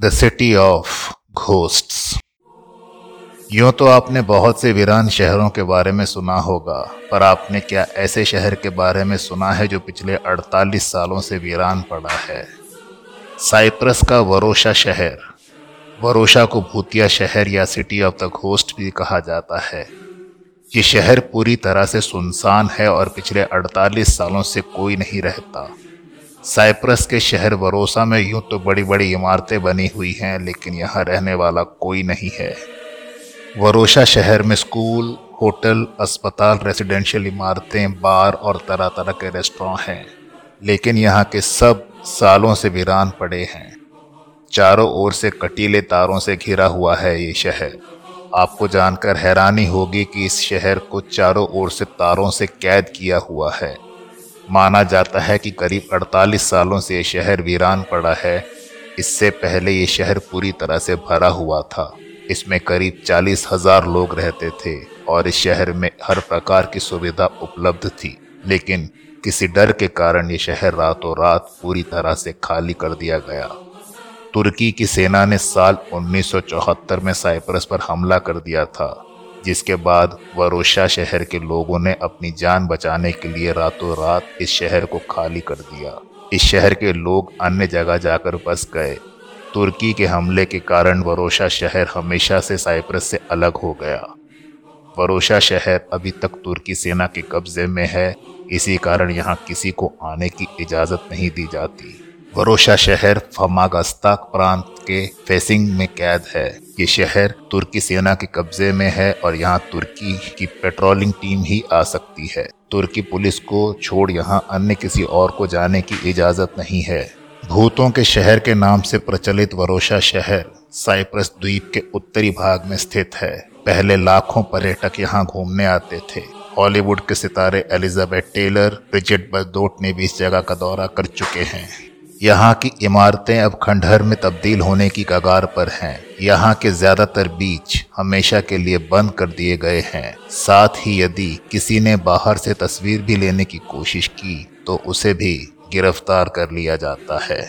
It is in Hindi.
द सिटी ऑफ़ घोस्ट्स यूँ तो आपने बहुत से वीरान शहरों के बारे में सुना होगा, पर आपने क्या ऐसे शहर के बारे में सुना है जो पिछले 48 सालों से वीरान पड़ा है? साइप्रस का वरोशा शहर। वरोशा को भूतिया शहर या सिटी ऑफ़ द घोस्ट भी कहा जाता है। ये शहर पूरी तरह से सुनसान है और पिछले 48 सालों से कोई नहीं रहता। साइप्रस के शहर वरोसा में यूँ तो बड़ी बड़ी इमारतें बनी हुई हैं, लेकिन यहाँ रहने वाला कोई नहीं है। वरोशा शहर में स्कूल, होटल, अस्पताल रेजिडेंशियल इमारतें, बार और तरह तरह के रेस्टोरेंट हैं, लेकिन यहाँ के सब सालों से वीरान पड़े हैं। चारों ओर से कटीले तारों से घिरा हुआ है ये शहर। आपको जानकर हैरानी होगी कि इस शहर को चारों ओर से तारों से कैद किया हुआ है। माना जाता है कि करीब 48 सालों से शहर वीरान पड़ा है। इससे पहले ये शहर पूरी तरह से भरा हुआ था। इसमें करीब चालीस हज़ार लोग रहते थे और इस शहर में हर प्रकार की सुविधा उपलब्ध थी। लेकिन किसी डर के कारण ये शहर रातों रात पूरी तरह से खाली कर दिया गया। तुर्की की सेना ने साल 1974 में साइप्रस पर हमला कर दिया था। जिसके बाद वरोशा शहर के लोगों ने अपनी जान बचाने के लिए रातों रात इस शहर को खाली कर दिया। इस शहर के लोग अन्य जगह जाकर बस गए। तुर्की के हमले के कारण वरोशा शहर हमेशा से साइप्रस से अलग हो गया। वरोशा शहर अभी तक तुर्की सेना के कब्जे में है। इसी कारण यहाँ किसी को आने की इजाज़त नहीं दी जाती। वरोशा शहर फमागस्ता प्रांत के फेसिंग में कैद है। ये शहर तुर्की सेना के कब्जे में है और यहाँ तुर्की की पेट्रोलिंग टीम ही आ सकती है। तुर्की पुलिस को छोड़ यहाँ अन्य किसी और को जाने की इजाज़त नहीं है। भूतों के शहर के नाम से प्रचलित वरोशा शहर साइप्रस द्वीप के उत्तरी भाग में स्थित है। पहले लाखों पर्यटक यहाँ घूमने आते थे। हॉलीवुड के सितारे एलिजाबेथ टेलर, ब्रिजेट बर्दोट ने भी इस जगह का दौरा कर चुके हैं। यहाँ की इमारतें अब खंडहर में तब्दील होने की कगार पर हैं। यहाँ के ज़्यादातर बीच हमेशा के लिए बंद कर दिए गए हैं। साथ ही यदि किसी ने बाहर से तस्वीर भी लेने की कोशिश की तो उसे भी गिरफ़्तार कर लिया जाता है।